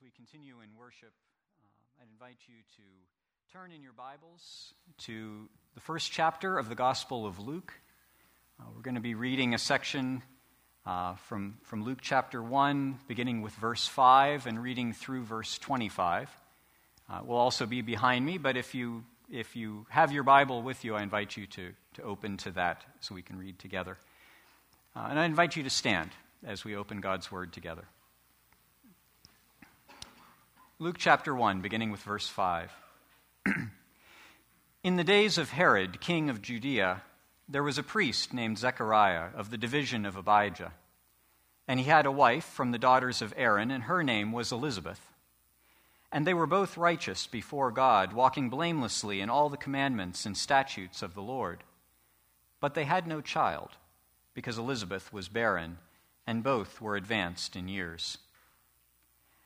as we continue in worship, uh, I'd invite you to turn in your Bibles to the first chapter of the Gospel of Luke. Uh, we're going to be reading a section uh, from, from Luke chapter 1, beginning with verse 5 and reading through verse 25. Uh, will also be behind me, but if you, if you have your Bible with you, I invite you to, to open to that so we can read together. Uh, and I invite you to stand as we open God's Word together. Luke chapter 1, beginning with verse 5. In the days of Herod, king of Judea, there was a priest named Zechariah of the division of Abijah. And he had a wife from the daughters of Aaron, and her name was Elizabeth. And they were both righteous before God, walking blamelessly in all the commandments and statutes of the Lord. But they had no child, because Elizabeth was barren, and both were advanced in years.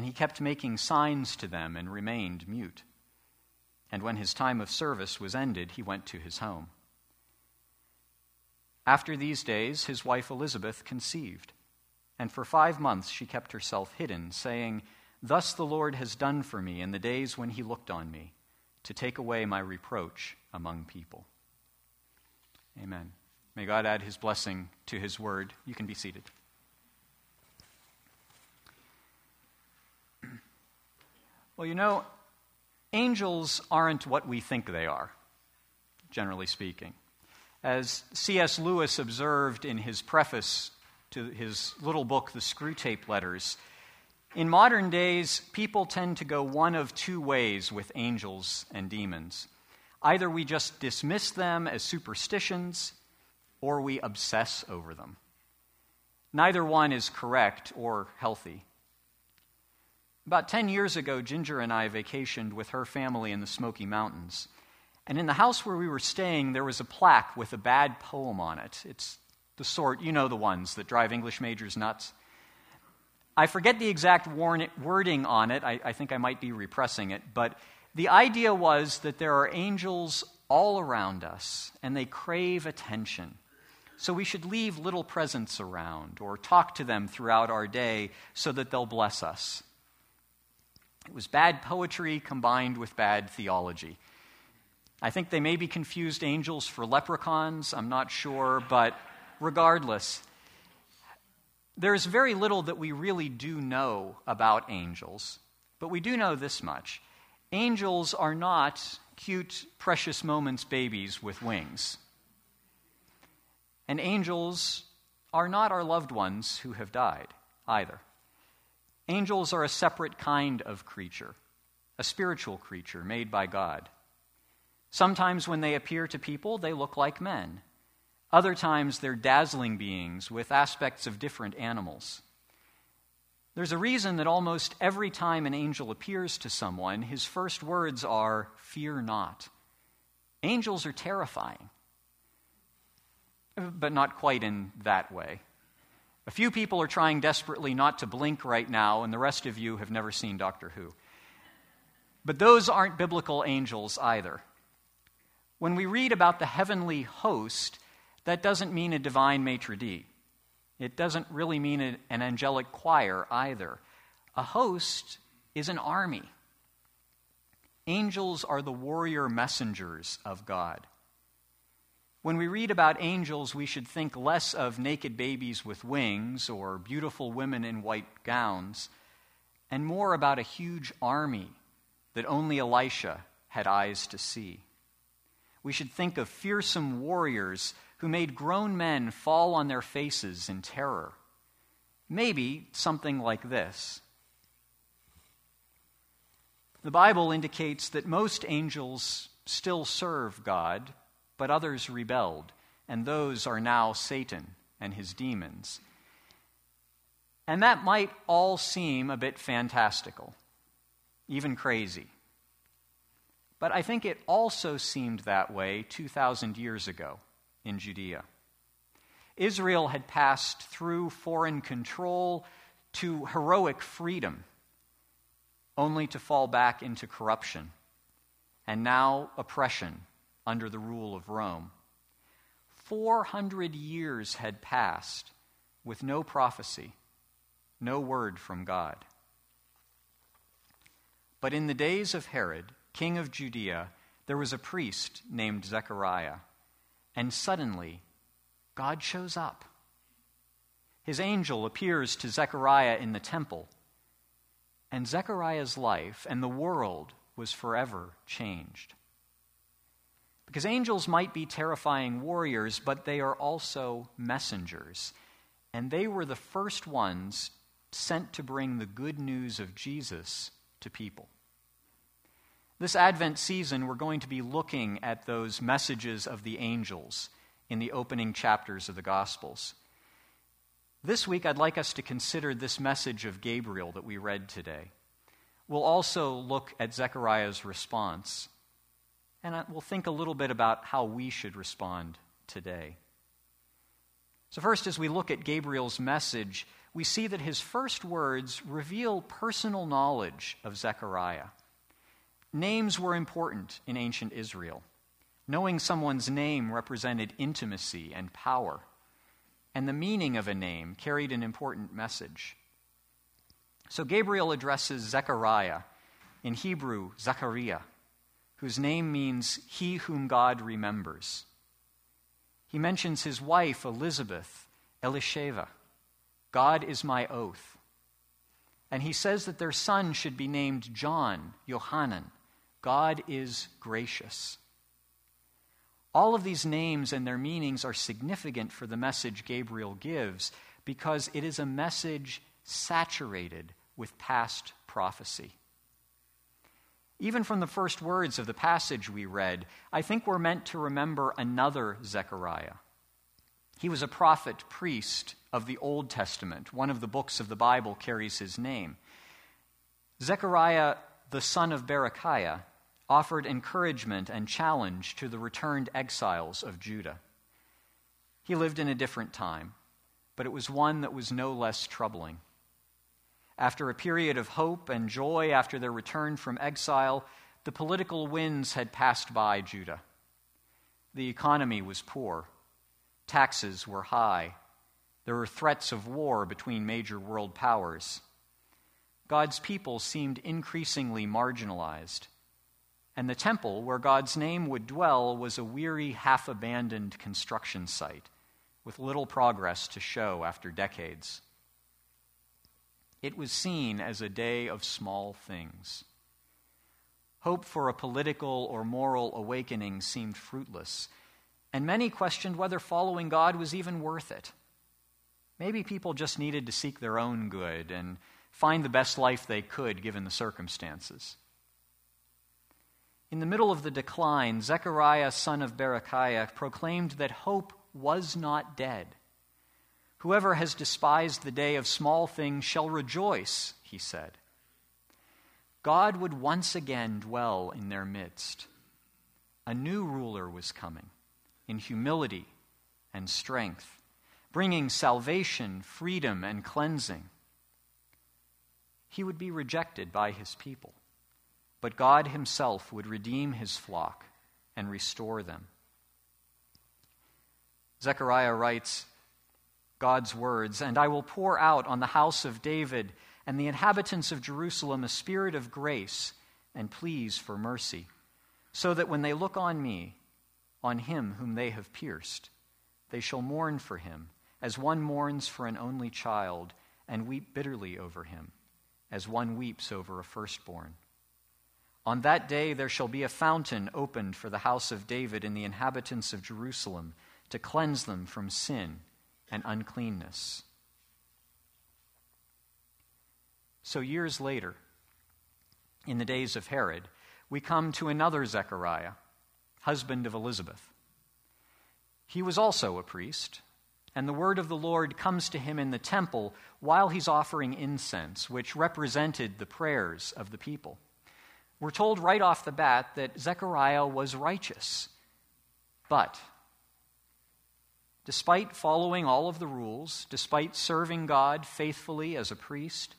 And he kept making signs to them and remained mute. And when his time of service was ended, he went to his home. After these days, his wife Elizabeth conceived. And for five months she kept herself hidden, saying, Thus the Lord has done for me in the days when he looked on me, to take away my reproach among people. Amen. May God add his blessing to his word. You can be seated. Well, you know, angels aren't what we think they are, generally speaking. As C.S. Lewis observed in his preface to his little book, The Screwtape Letters, in modern days, people tend to go one of two ways with angels and demons. Either we just dismiss them as superstitions, or we obsess over them. Neither one is correct or healthy. About 10 years ago, Ginger and I vacationed with her family in the Smoky Mountains. And in the house where we were staying, there was a plaque with a bad poem on it. It's the sort, you know, the ones that drive English majors nuts. I forget the exact wording on it. I, I think I might be repressing it. But the idea was that there are angels all around us, and they crave attention. So we should leave little presents around or talk to them throughout our day so that they'll bless us. It was bad poetry combined with bad theology. I think they maybe confused angels for leprechauns, I'm not sure, but regardless, there's very little that we really do know about angels, but we do know this much. Angels are not cute, precious moments babies with wings. And angels are not our loved ones who have died either. Angels are a separate kind of creature, a spiritual creature made by God. Sometimes when they appear to people, they look like men. Other times, they're dazzling beings with aspects of different animals. There's a reason that almost every time an angel appears to someone, his first words are, Fear not. Angels are terrifying, but not quite in that way. A few people are trying desperately not to blink right now, and the rest of you have never seen Doctor Who. But those aren't biblical angels either. When we read about the heavenly host, that doesn't mean a divine maitre d'. It doesn't really mean an angelic choir either. A host is an army. Angels are the warrior messengers of God. When we read about angels, we should think less of naked babies with wings or beautiful women in white gowns, and more about a huge army that only Elisha had eyes to see. We should think of fearsome warriors who made grown men fall on their faces in terror. Maybe something like this. The Bible indicates that most angels still serve God, but others rebelled, and those are now Satan and his demons. And that might all seem a bit fantastical, even crazy. But I think it also seemed that way 2,000 years ago in Judea. Israel had passed through foreign control to heroic freedom, only to fall back into corruption, and now oppression under the rule of Rome. 400 years had passed with no prophecy, no word from God. But in the days of Herod, king of Judea, there was a priest named Zechariah and suddenly, God shows up. His angel appears to Zechariah in the temple, and Zechariah's life and the world was forever changed. Because angels might be terrifying warriors, but they are also messengers. And they were the first ones sent to bring the good news of Jesus to people. This Advent season, we're going to be looking at those messages of the angels in the opening chapters of the Gospels. This week, I'd like us to consider this message of Gabriel that we read today. We'll also look at Zechariah's response, and we'll think a little bit about how we should respond today. So, first, as we look at Gabriel's message, we see that his first words reveal personal knowledge of Zechariah. Names were important in ancient Israel. Knowing someone's name represented intimacy and power, and the meaning of a name carried an important message. So Gabriel addresses Zechariah, in Hebrew, Zechariah, whose name means he whom God remembers. He mentions his wife, Elizabeth, Elisheva. God is my oath. And he says that their son should be named John, Yohanan, God is gracious. All of these names and their meanings are significant for the message Gabriel gives because it is a message saturated with past prophecy. Even from the first words of the passage we read, I think we're meant to remember another Zechariah. He was a prophet priest of the Old Testament. One of the books of the Bible carries his name. Zechariah, the son of Berechiah, offered encouragement and challenge to the returned exiles of Judah. He lived in a different time, but it was one that was no less troubling. After a period of hope and joy after their return from exile, the political winds had passed by Judah. The economy was poor, taxes were high, there were threats of war between major world powers. God's people seemed increasingly marginalized and the temple, where God's name would dwell, was a weary, half abandoned construction site with little progress to show after decades. It was seen as a day of small things. Hope for a political or moral awakening seemed fruitless, and many questioned whether following God was even worth it. Maybe people just needed to seek their own good and find the best life they could given the circumstances. In the middle of the decline, Zechariah, son of Berechiah, proclaimed that hope was not dead. Whoever has despised the day of small things shall rejoice, he said. God would once again dwell in their midst. A new ruler was coming in humility and strength, bringing salvation, freedom, and cleansing. He would be rejected by his people, but God himself would redeem his flock and restore them. Zechariah writes God's words, And I will pour out on the house of David and the inhabitants of Jerusalem a spirit of grace and pleas for mercy, so that when they look on me, on him whom they have pierced, they shall mourn for him, as one mourns for an only child, and weep bitterly over him, as one weeps over a firstborn. On that day there shall be a fountain opened for the house of David and the inhabitants of Jerusalem to cleanse them from sin and uncleanness. So, years later, in the days of Herod, we come to another Zechariah, husband of Elizabeth. He was also a priest, and the word of the Lord comes to him in the temple while he's offering incense, which represented the prayers of the people. We're told right off the bat that Zechariah was righteous. But despite following all of the rules, despite serving God faithfully as a priest,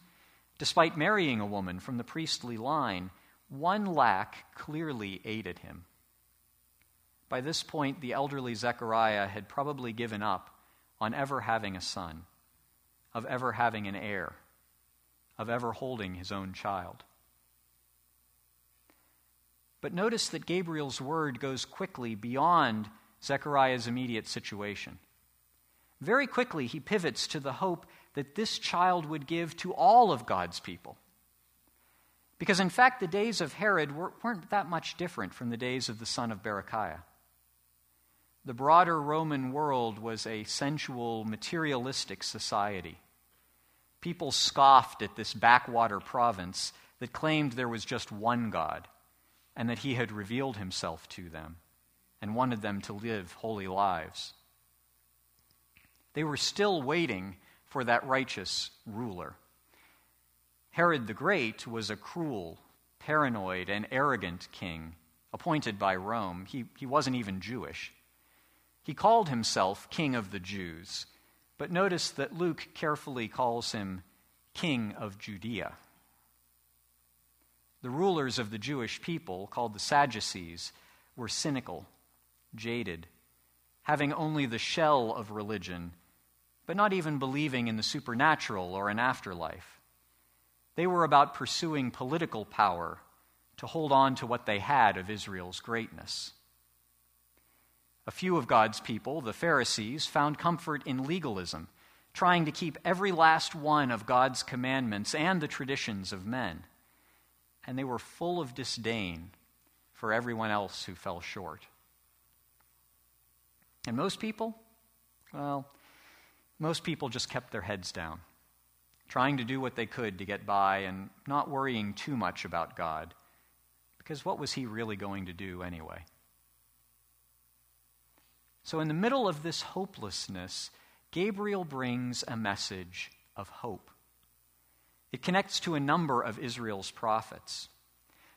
despite marrying a woman from the priestly line, one lack clearly aided him. By this point, the elderly Zechariah had probably given up on ever having a son, of ever having an heir, of ever holding his own child. But notice that Gabriel's word goes quickly beyond Zechariah's immediate situation. Very quickly, he pivots to the hope that this child would give to all of God's people. Because, in fact, the days of Herod weren't that much different from the days of the son of Berechiah. The broader Roman world was a sensual, materialistic society. People scoffed at this backwater province that claimed there was just one God and that he had revealed himself to them and wanted them to live holy lives. They were still waiting for that righteous ruler. Herod the Great was a cruel, paranoid, and arrogant king appointed by Rome. He, he wasn't even Jewish. He called himself King of the Jews, but notice that Luke carefully calls him King of Judea. The rulers of the Jewish people, called the Sadducees, were cynical, jaded, having only the shell of religion, but not even believing in the supernatural or an afterlife. They were about pursuing political power to hold on to what they had of Israel's greatness. A few of God's people, the Pharisees, found comfort in legalism, trying to keep every last one of God's commandments and the traditions of men and they were full of disdain for everyone else who fell short. And most people, well, most people just kept their heads down, trying to do what they could to get by and not worrying too much about God, because what was He really going to do anyway? So, in the middle of this hopelessness, Gabriel brings a message of hope. It connects to a number of Israel's prophets.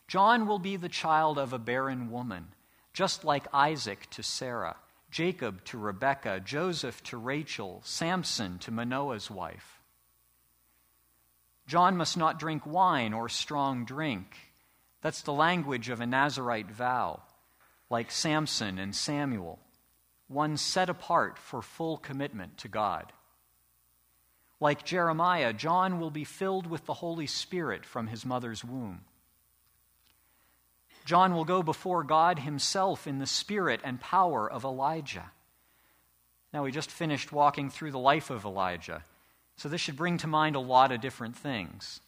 John will be the child of a barren woman, just like Isaac to Sarah, Jacob to Rebekah, Joseph to Rachel, Samson to Manoah's wife. John must not drink wine or strong drink. That's the language of a Nazarite vow, like Samson and Samuel, one set apart for full commitment to God. Like Jeremiah, John will be filled with the Holy Spirit from his mother's womb. John will go before God himself in the spirit and power of Elijah. Now, we just finished walking through the life of Elijah, so this should bring to mind a lot of different things.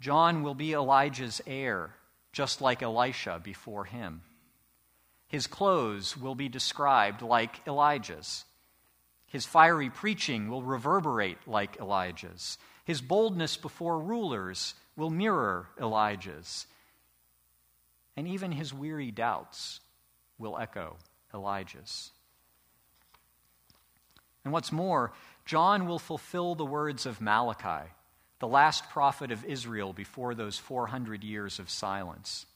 John will be Elijah's heir, just like Elisha before him. His clothes will be described like Elijah's. His fiery preaching will reverberate like Elijah's. His boldness before rulers will mirror Elijah's. And even his weary doubts will echo Elijah's. And what's more, John will fulfill the words of Malachi, the last prophet of Israel before those 400 years of silence.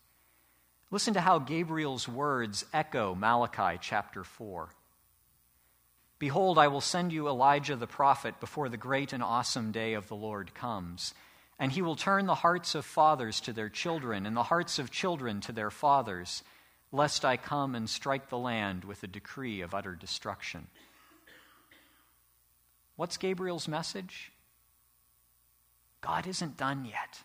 Listen to how Gabriel's words echo Malachi chapter 4. Behold, I will send you Elijah the prophet before the great and awesome day of the Lord comes. And he will turn the hearts of fathers to their children, and the hearts of children to their fathers, lest I come and strike the land with a decree of utter destruction. What's Gabriel's message? God isn't done yet.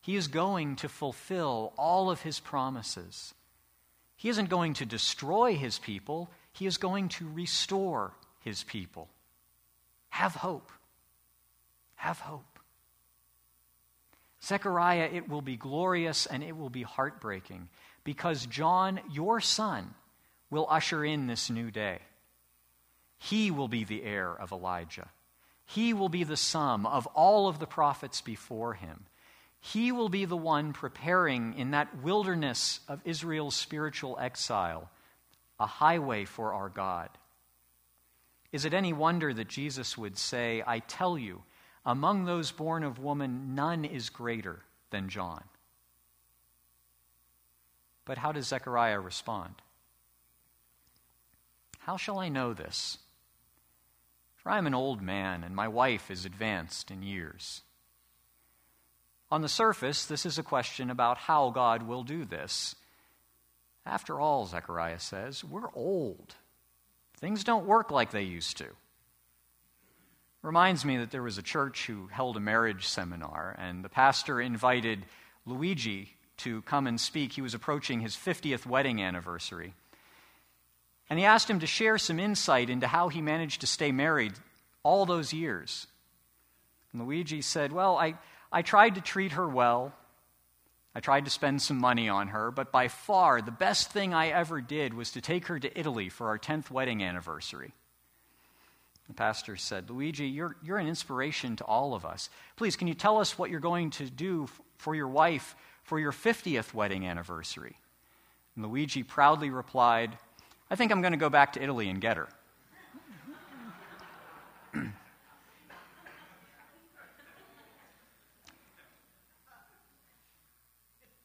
He is going to fulfill all of his promises. He isn't going to destroy his people, he is going to restore his people. Have hope. Have hope. Zechariah, it will be glorious and it will be heartbreaking because John, your son, will usher in this new day. He will be the heir of Elijah. He will be the sum of all of the prophets before him. He will be the one preparing in that wilderness of Israel's spiritual exile a highway for our God. Is it any wonder that Jesus would say, I tell you, among those born of woman, none is greater than John? But how does Zechariah respond? How shall I know this? For I am an old man, and my wife is advanced in years. On the surface, this is a question about how God will do this. After all, Zechariah says, we're old. Things don't work like they used to. Reminds me that there was a church who held a marriage seminar, and the pastor invited Luigi to come and speak. He was approaching his 50th wedding anniversary. And he asked him to share some insight into how he managed to stay married all those years. And Luigi said, Well, I, I tried to treat her well. I tried to spend some money on her, but by far the best thing I ever did was to take her to Italy for our 10th wedding anniversary. The pastor said, Luigi, you're, you're an inspiration to all of us. Please, can you tell us what you're going to do for your wife for your 50th wedding anniversary? And Luigi proudly replied, I think I'm going to go back to Italy and get her.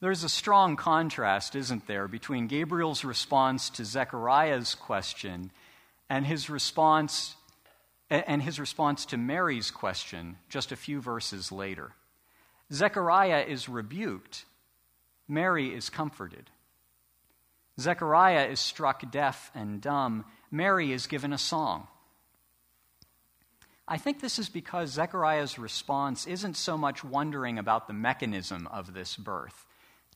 There's a strong contrast, isn't there, between Gabriel's response to Zechariah's question and his response and his response to Mary's question just a few verses later. Zechariah is rebuked, Mary is comforted. Zechariah is struck deaf and dumb, Mary is given a song. I think this is because Zechariah's response isn't so much wondering about the mechanism of this birth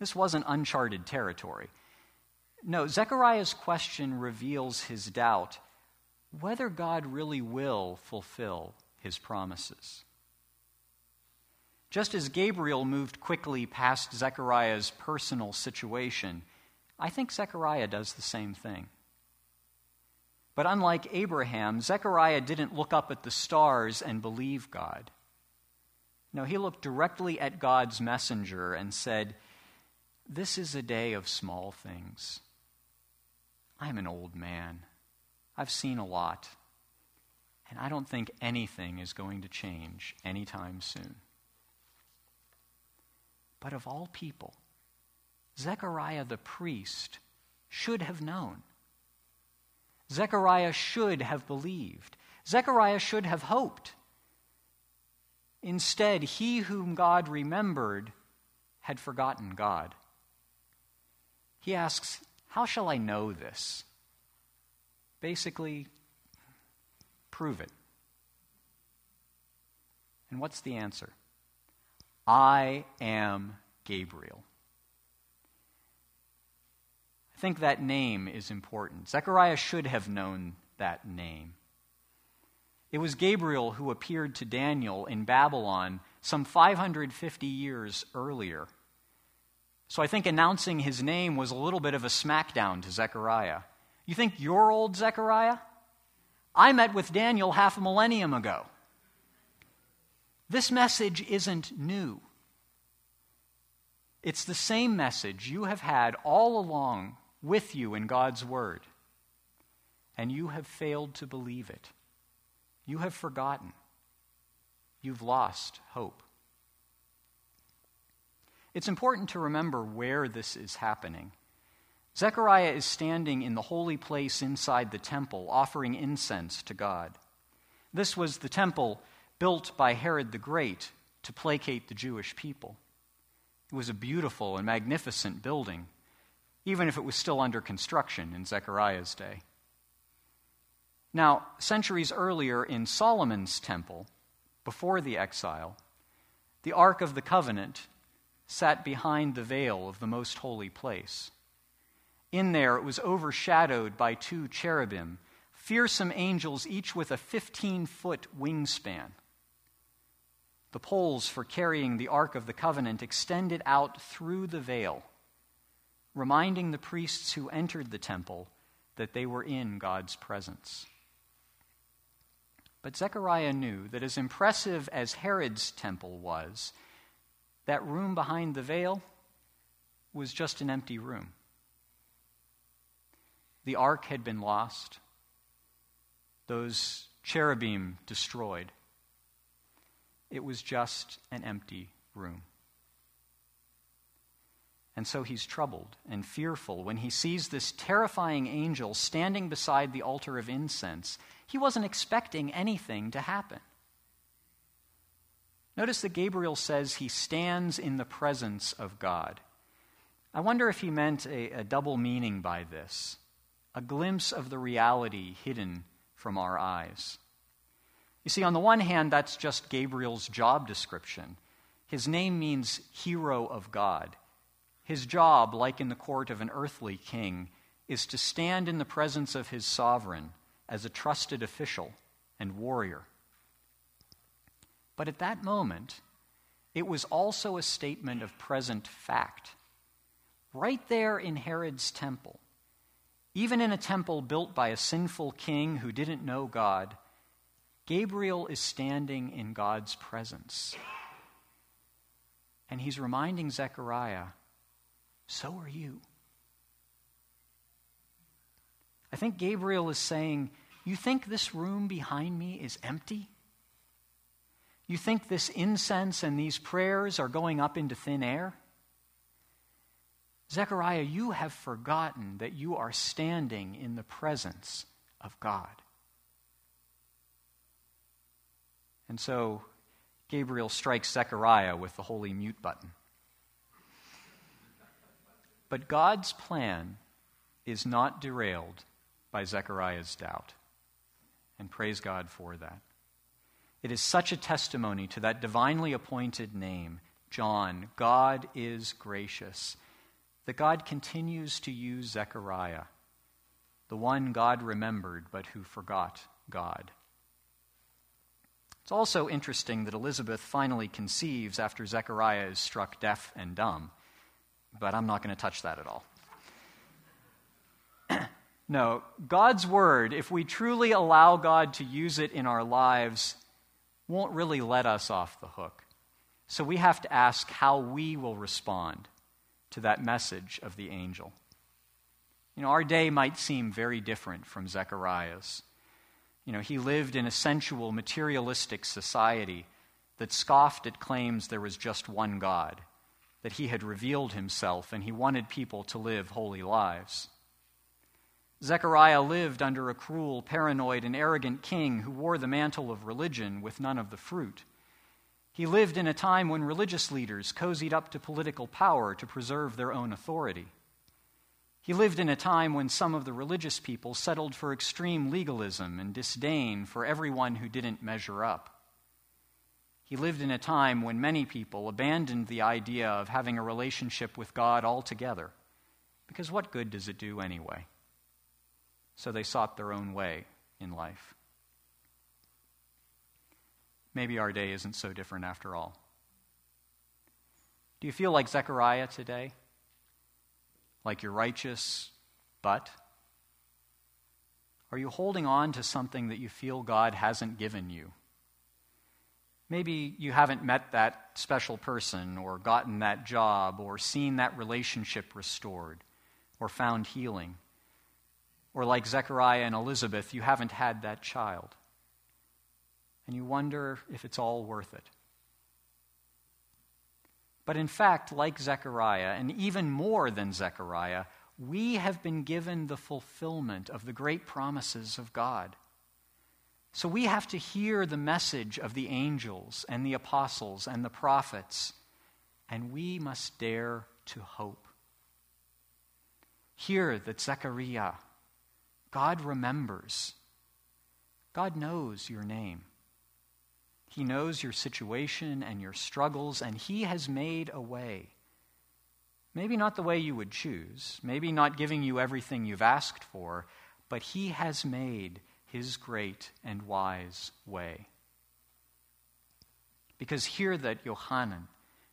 this wasn't uncharted territory. No, Zechariah's question reveals his doubt whether God really will fulfill his promises. Just as Gabriel moved quickly past Zechariah's personal situation, I think Zechariah does the same thing. But unlike Abraham, Zechariah didn't look up at the stars and believe God. No, he looked directly at God's messenger and said, this is a day of small things. I'm an old man. I've seen a lot. And I don't think anything is going to change anytime soon. But of all people, Zechariah the priest should have known. Zechariah should have believed. Zechariah should have hoped. Instead, he whom God remembered had forgotten God. He asks, How shall I know this? Basically, prove it. And what's the answer? I am Gabriel. I think that name is important. Zechariah should have known that name. It was Gabriel who appeared to Daniel in Babylon some 550 years earlier. So I think announcing his name was a little bit of a smackdown to Zechariah. You think you're old, Zechariah? I met with Daniel half a millennium ago. This message isn't new. It's the same message you have had all along with you in God's Word. and you have failed to believe it. You have forgotten. You've lost hope. It's important to remember where this is happening. Zechariah is standing in the holy place inside the temple, offering incense to God. This was the temple built by Herod the Great to placate the Jewish people. It was a beautiful and magnificent building, even if it was still under construction in Zechariah's day. Now, centuries earlier in Solomon's temple, before the exile, the Ark of the Covenant sat behind the veil of the most holy place. In there, it was overshadowed by two cherubim, fearsome angels, each with a 15 foot wingspan. The poles for carrying the Ark of the Covenant extended out through the veil, reminding the priests who entered the temple that they were in God's presence. But Zechariah knew that as impressive as Herod's temple was, that room behind the veil was just an empty room. The ark had been lost, those cherubim destroyed. It was just an empty room. And so he's troubled and fearful when he sees this terrifying angel standing beside the altar of incense. He wasn't expecting anything to happen. Notice that Gabriel says he stands in the presence of God. I wonder if he meant a, a double meaning by this a glimpse of the reality hidden from our eyes. You see, on the one hand, that's just Gabriel's job description. His name means hero of God. His job, like in the court of an earthly king, is to stand in the presence of his sovereign as a trusted official and warrior. But at that moment, it was also a statement of present fact. Right there in Herod's temple, even in a temple built by a sinful king who didn't know God, Gabriel is standing in God's presence. And he's reminding Zechariah, so are you. I think Gabriel is saying, You think this room behind me is empty? You think this incense and these prayers are going up into thin air? Zechariah, you have forgotten that you are standing in the presence of God. And so Gabriel strikes Zechariah with the holy mute button. But God's plan is not derailed by Zechariah's doubt. And praise God for that. It is such a testimony to that divinely appointed name, John, God is gracious, that God continues to use Zechariah, the one God remembered but who forgot God. It's also interesting that Elizabeth finally conceives after Zechariah is struck deaf and dumb, but I'm not going to touch that at all. no, God's word, if we truly allow God to use it in our lives, won't really let us off the hook. So we have to ask how we will respond to that message of the angel. You know, our day might seem very different from Zechariah's. You know, he lived in a sensual, materialistic society that scoffed at claims there was just one God, that he had revealed himself and he wanted people to live holy lives. Zechariah lived under a cruel, paranoid, and arrogant king who wore the mantle of religion with none of the fruit. He lived in a time when religious leaders cozied up to political power to preserve their own authority. He lived in a time when some of the religious people settled for extreme legalism and disdain for everyone who didn't measure up. He lived in a time when many people abandoned the idea of having a relationship with God altogether, because what good does it do anyway? so they sought their own way in life. Maybe our day isn't so different after all. Do you feel like Zechariah today? Like you're righteous, but? Are you holding on to something that you feel God hasn't given you? Maybe you haven't met that special person, or gotten that job, or seen that relationship restored, or found healing. Or like Zechariah and Elizabeth, you haven't had that child. And you wonder if it's all worth it. But in fact, like Zechariah, and even more than Zechariah, we have been given the fulfillment of the great promises of God. So we have to hear the message of the angels and the apostles and the prophets, and we must dare to hope. Hear that Zechariah, God remembers. God knows your name. He knows your situation and your struggles, and He has made a way. Maybe not the way you would choose, maybe not giving you everything you've asked for, but He has made His great and wise way. Because hear that Yohanan,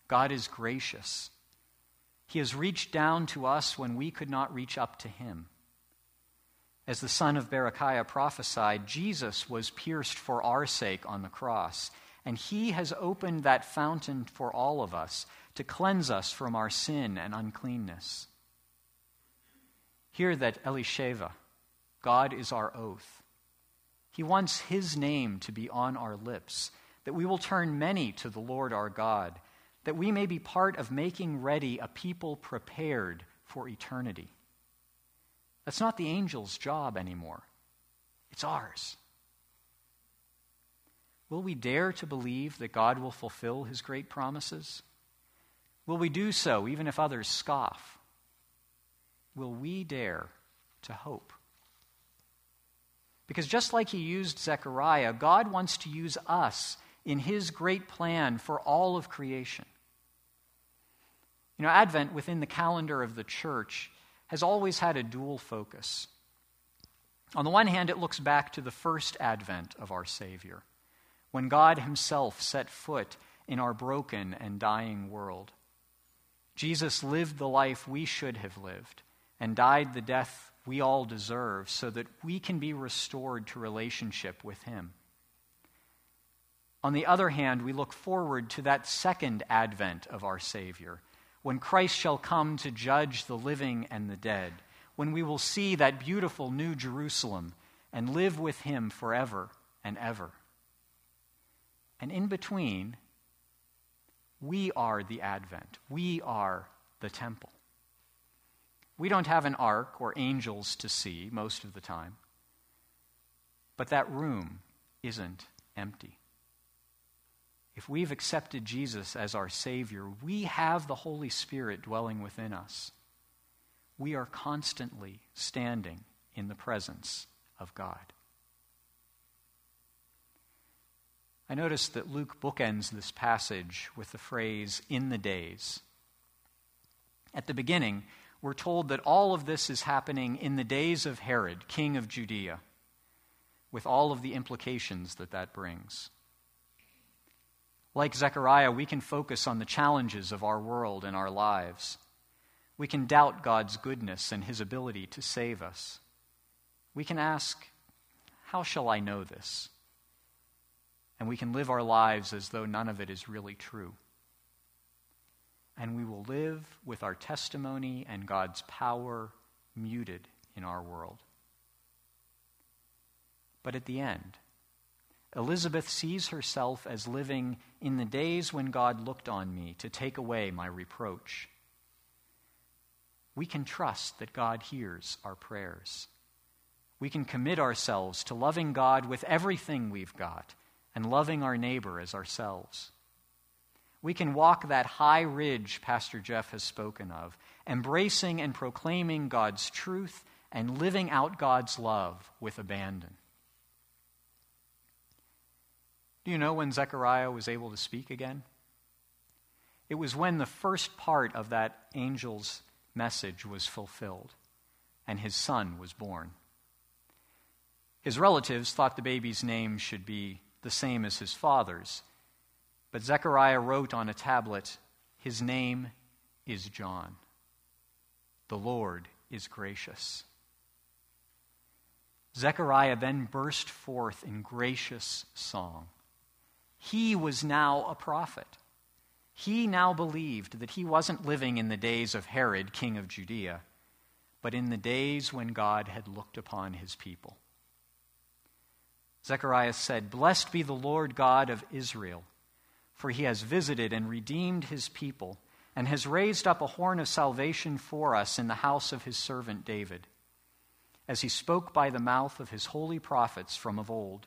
God is gracious. He has reached down to us when we could not reach up to Him. As the son of Berechiah prophesied, Jesus was pierced for our sake on the cross, and he has opened that fountain for all of us to cleanse us from our sin and uncleanness. Hear that Elisheva, God is our oath. He wants his name to be on our lips, that we will turn many to the Lord our God, that we may be part of making ready a people prepared for eternity. That's not the angel's job anymore, it's ours. Will we dare to believe that God will fulfill his great promises? Will we do so even if others scoff? Will we dare to hope? Because just like he used Zechariah, God wants to use us in his great plan for all of creation. You know, Advent within the calendar of the church has always had a dual focus. On the one hand, it looks back to the first advent of our Savior, when God Himself set foot in our broken and dying world. Jesus lived the life we should have lived and died the death we all deserve so that we can be restored to relationship with Him. On the other hand, we look forward to that second advent of our Savior when Christ shall come to judge the living and the dead, when we will see that beautiful new Jerusalem and live with him forever and ever. And in between, we are the Advent. We are the temple. We don't have an ark or angels to see most of the time, but that room isn't empty. If we've accepted Jesus as our Savior, we have the Holy Spirit dwelling within us. We are constantly standing in the presence of God. I notice that Luke bookends this passage with the phrase, in the days. At the beginning, we're told that all of this is happening in the days of Herod, king of Judea, with all of the implications that that brings. Like Zechariah, we can focus on the challenges of our world and our lives. We can doubt God's goodness and his ability to save us. We can ask, How shall I know this? And we can live our lives as though none of it is really true. And we will live with our testimony and God's power muted in our world. But at the end, Elizabeth sees herself as living in the days when God looked on me to take away my reproach. We can trust that God hears our prayers. We can commit ourselves to loving God with everything we've got and loving our neighbor as ourselves. We can walk that high ridge Pastor Jeff has spoken of, embracing and proclaiming God's truth and living out God's love with abandon. Do you know when Zechariah was able to speak again? It was when the first part of that angel's message was fulfilled and his son was born. His relatives thought the baby's name should be the same as his father's, but Zechariah wrote on a tablet, His name is John. The Lord is gracious. Zechariah then burst forth in gracious song. He was now a prophet. He now believed that he wasn't living in the days of Herod, king of Judea, but in the days when God had looked upon his people. Zechariah said, Blessed be the Lord God of Israel, for he has visited and redeemed his people, and has raised up a horn of salvation for us in the house of his servant David, as he spoke by the mouth of his holy prophets from of old,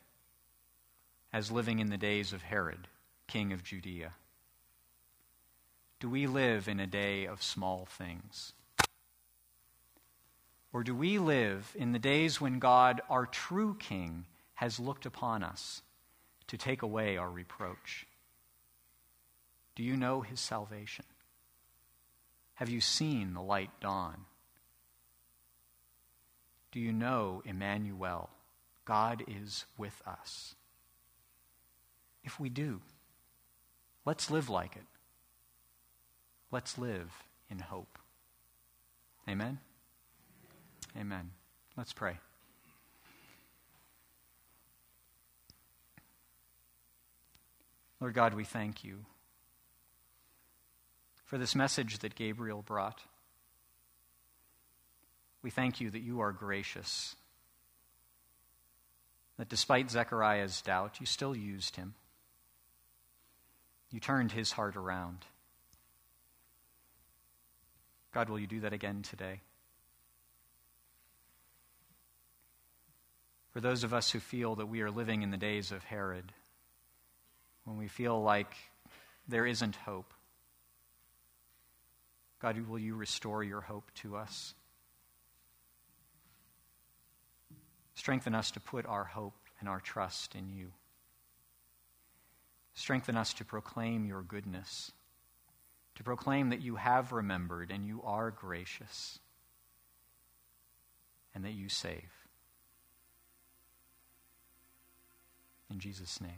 as living in the days of Herod, king of Judea? Do we live in a day of small things? Or do we live in the days when God, our true King, has looked upon us to take away our reproach? Do you know his salvation? Have you seen the light dawn? Do you know Emmanuel? God is with us. If we do, let's live like it. Let's live in hope. Amen? Amen. Let's pray. Lord God, we thank you for this message that Gabriel brought. We thank you that you are gracious, that despite Zechariah's doubt, you still used him. You turned his heart around. God, will you do that again today? For those of us who feel that we are living in the days of Herod, when we feel like there isn't hope, God, will you restore your hope to us? Strengthen us to put our hope and our trust in you. Strengthen us to proclaim your goodness to proclaim that you have remembered and you are gracious and that you save. In Jesus' name.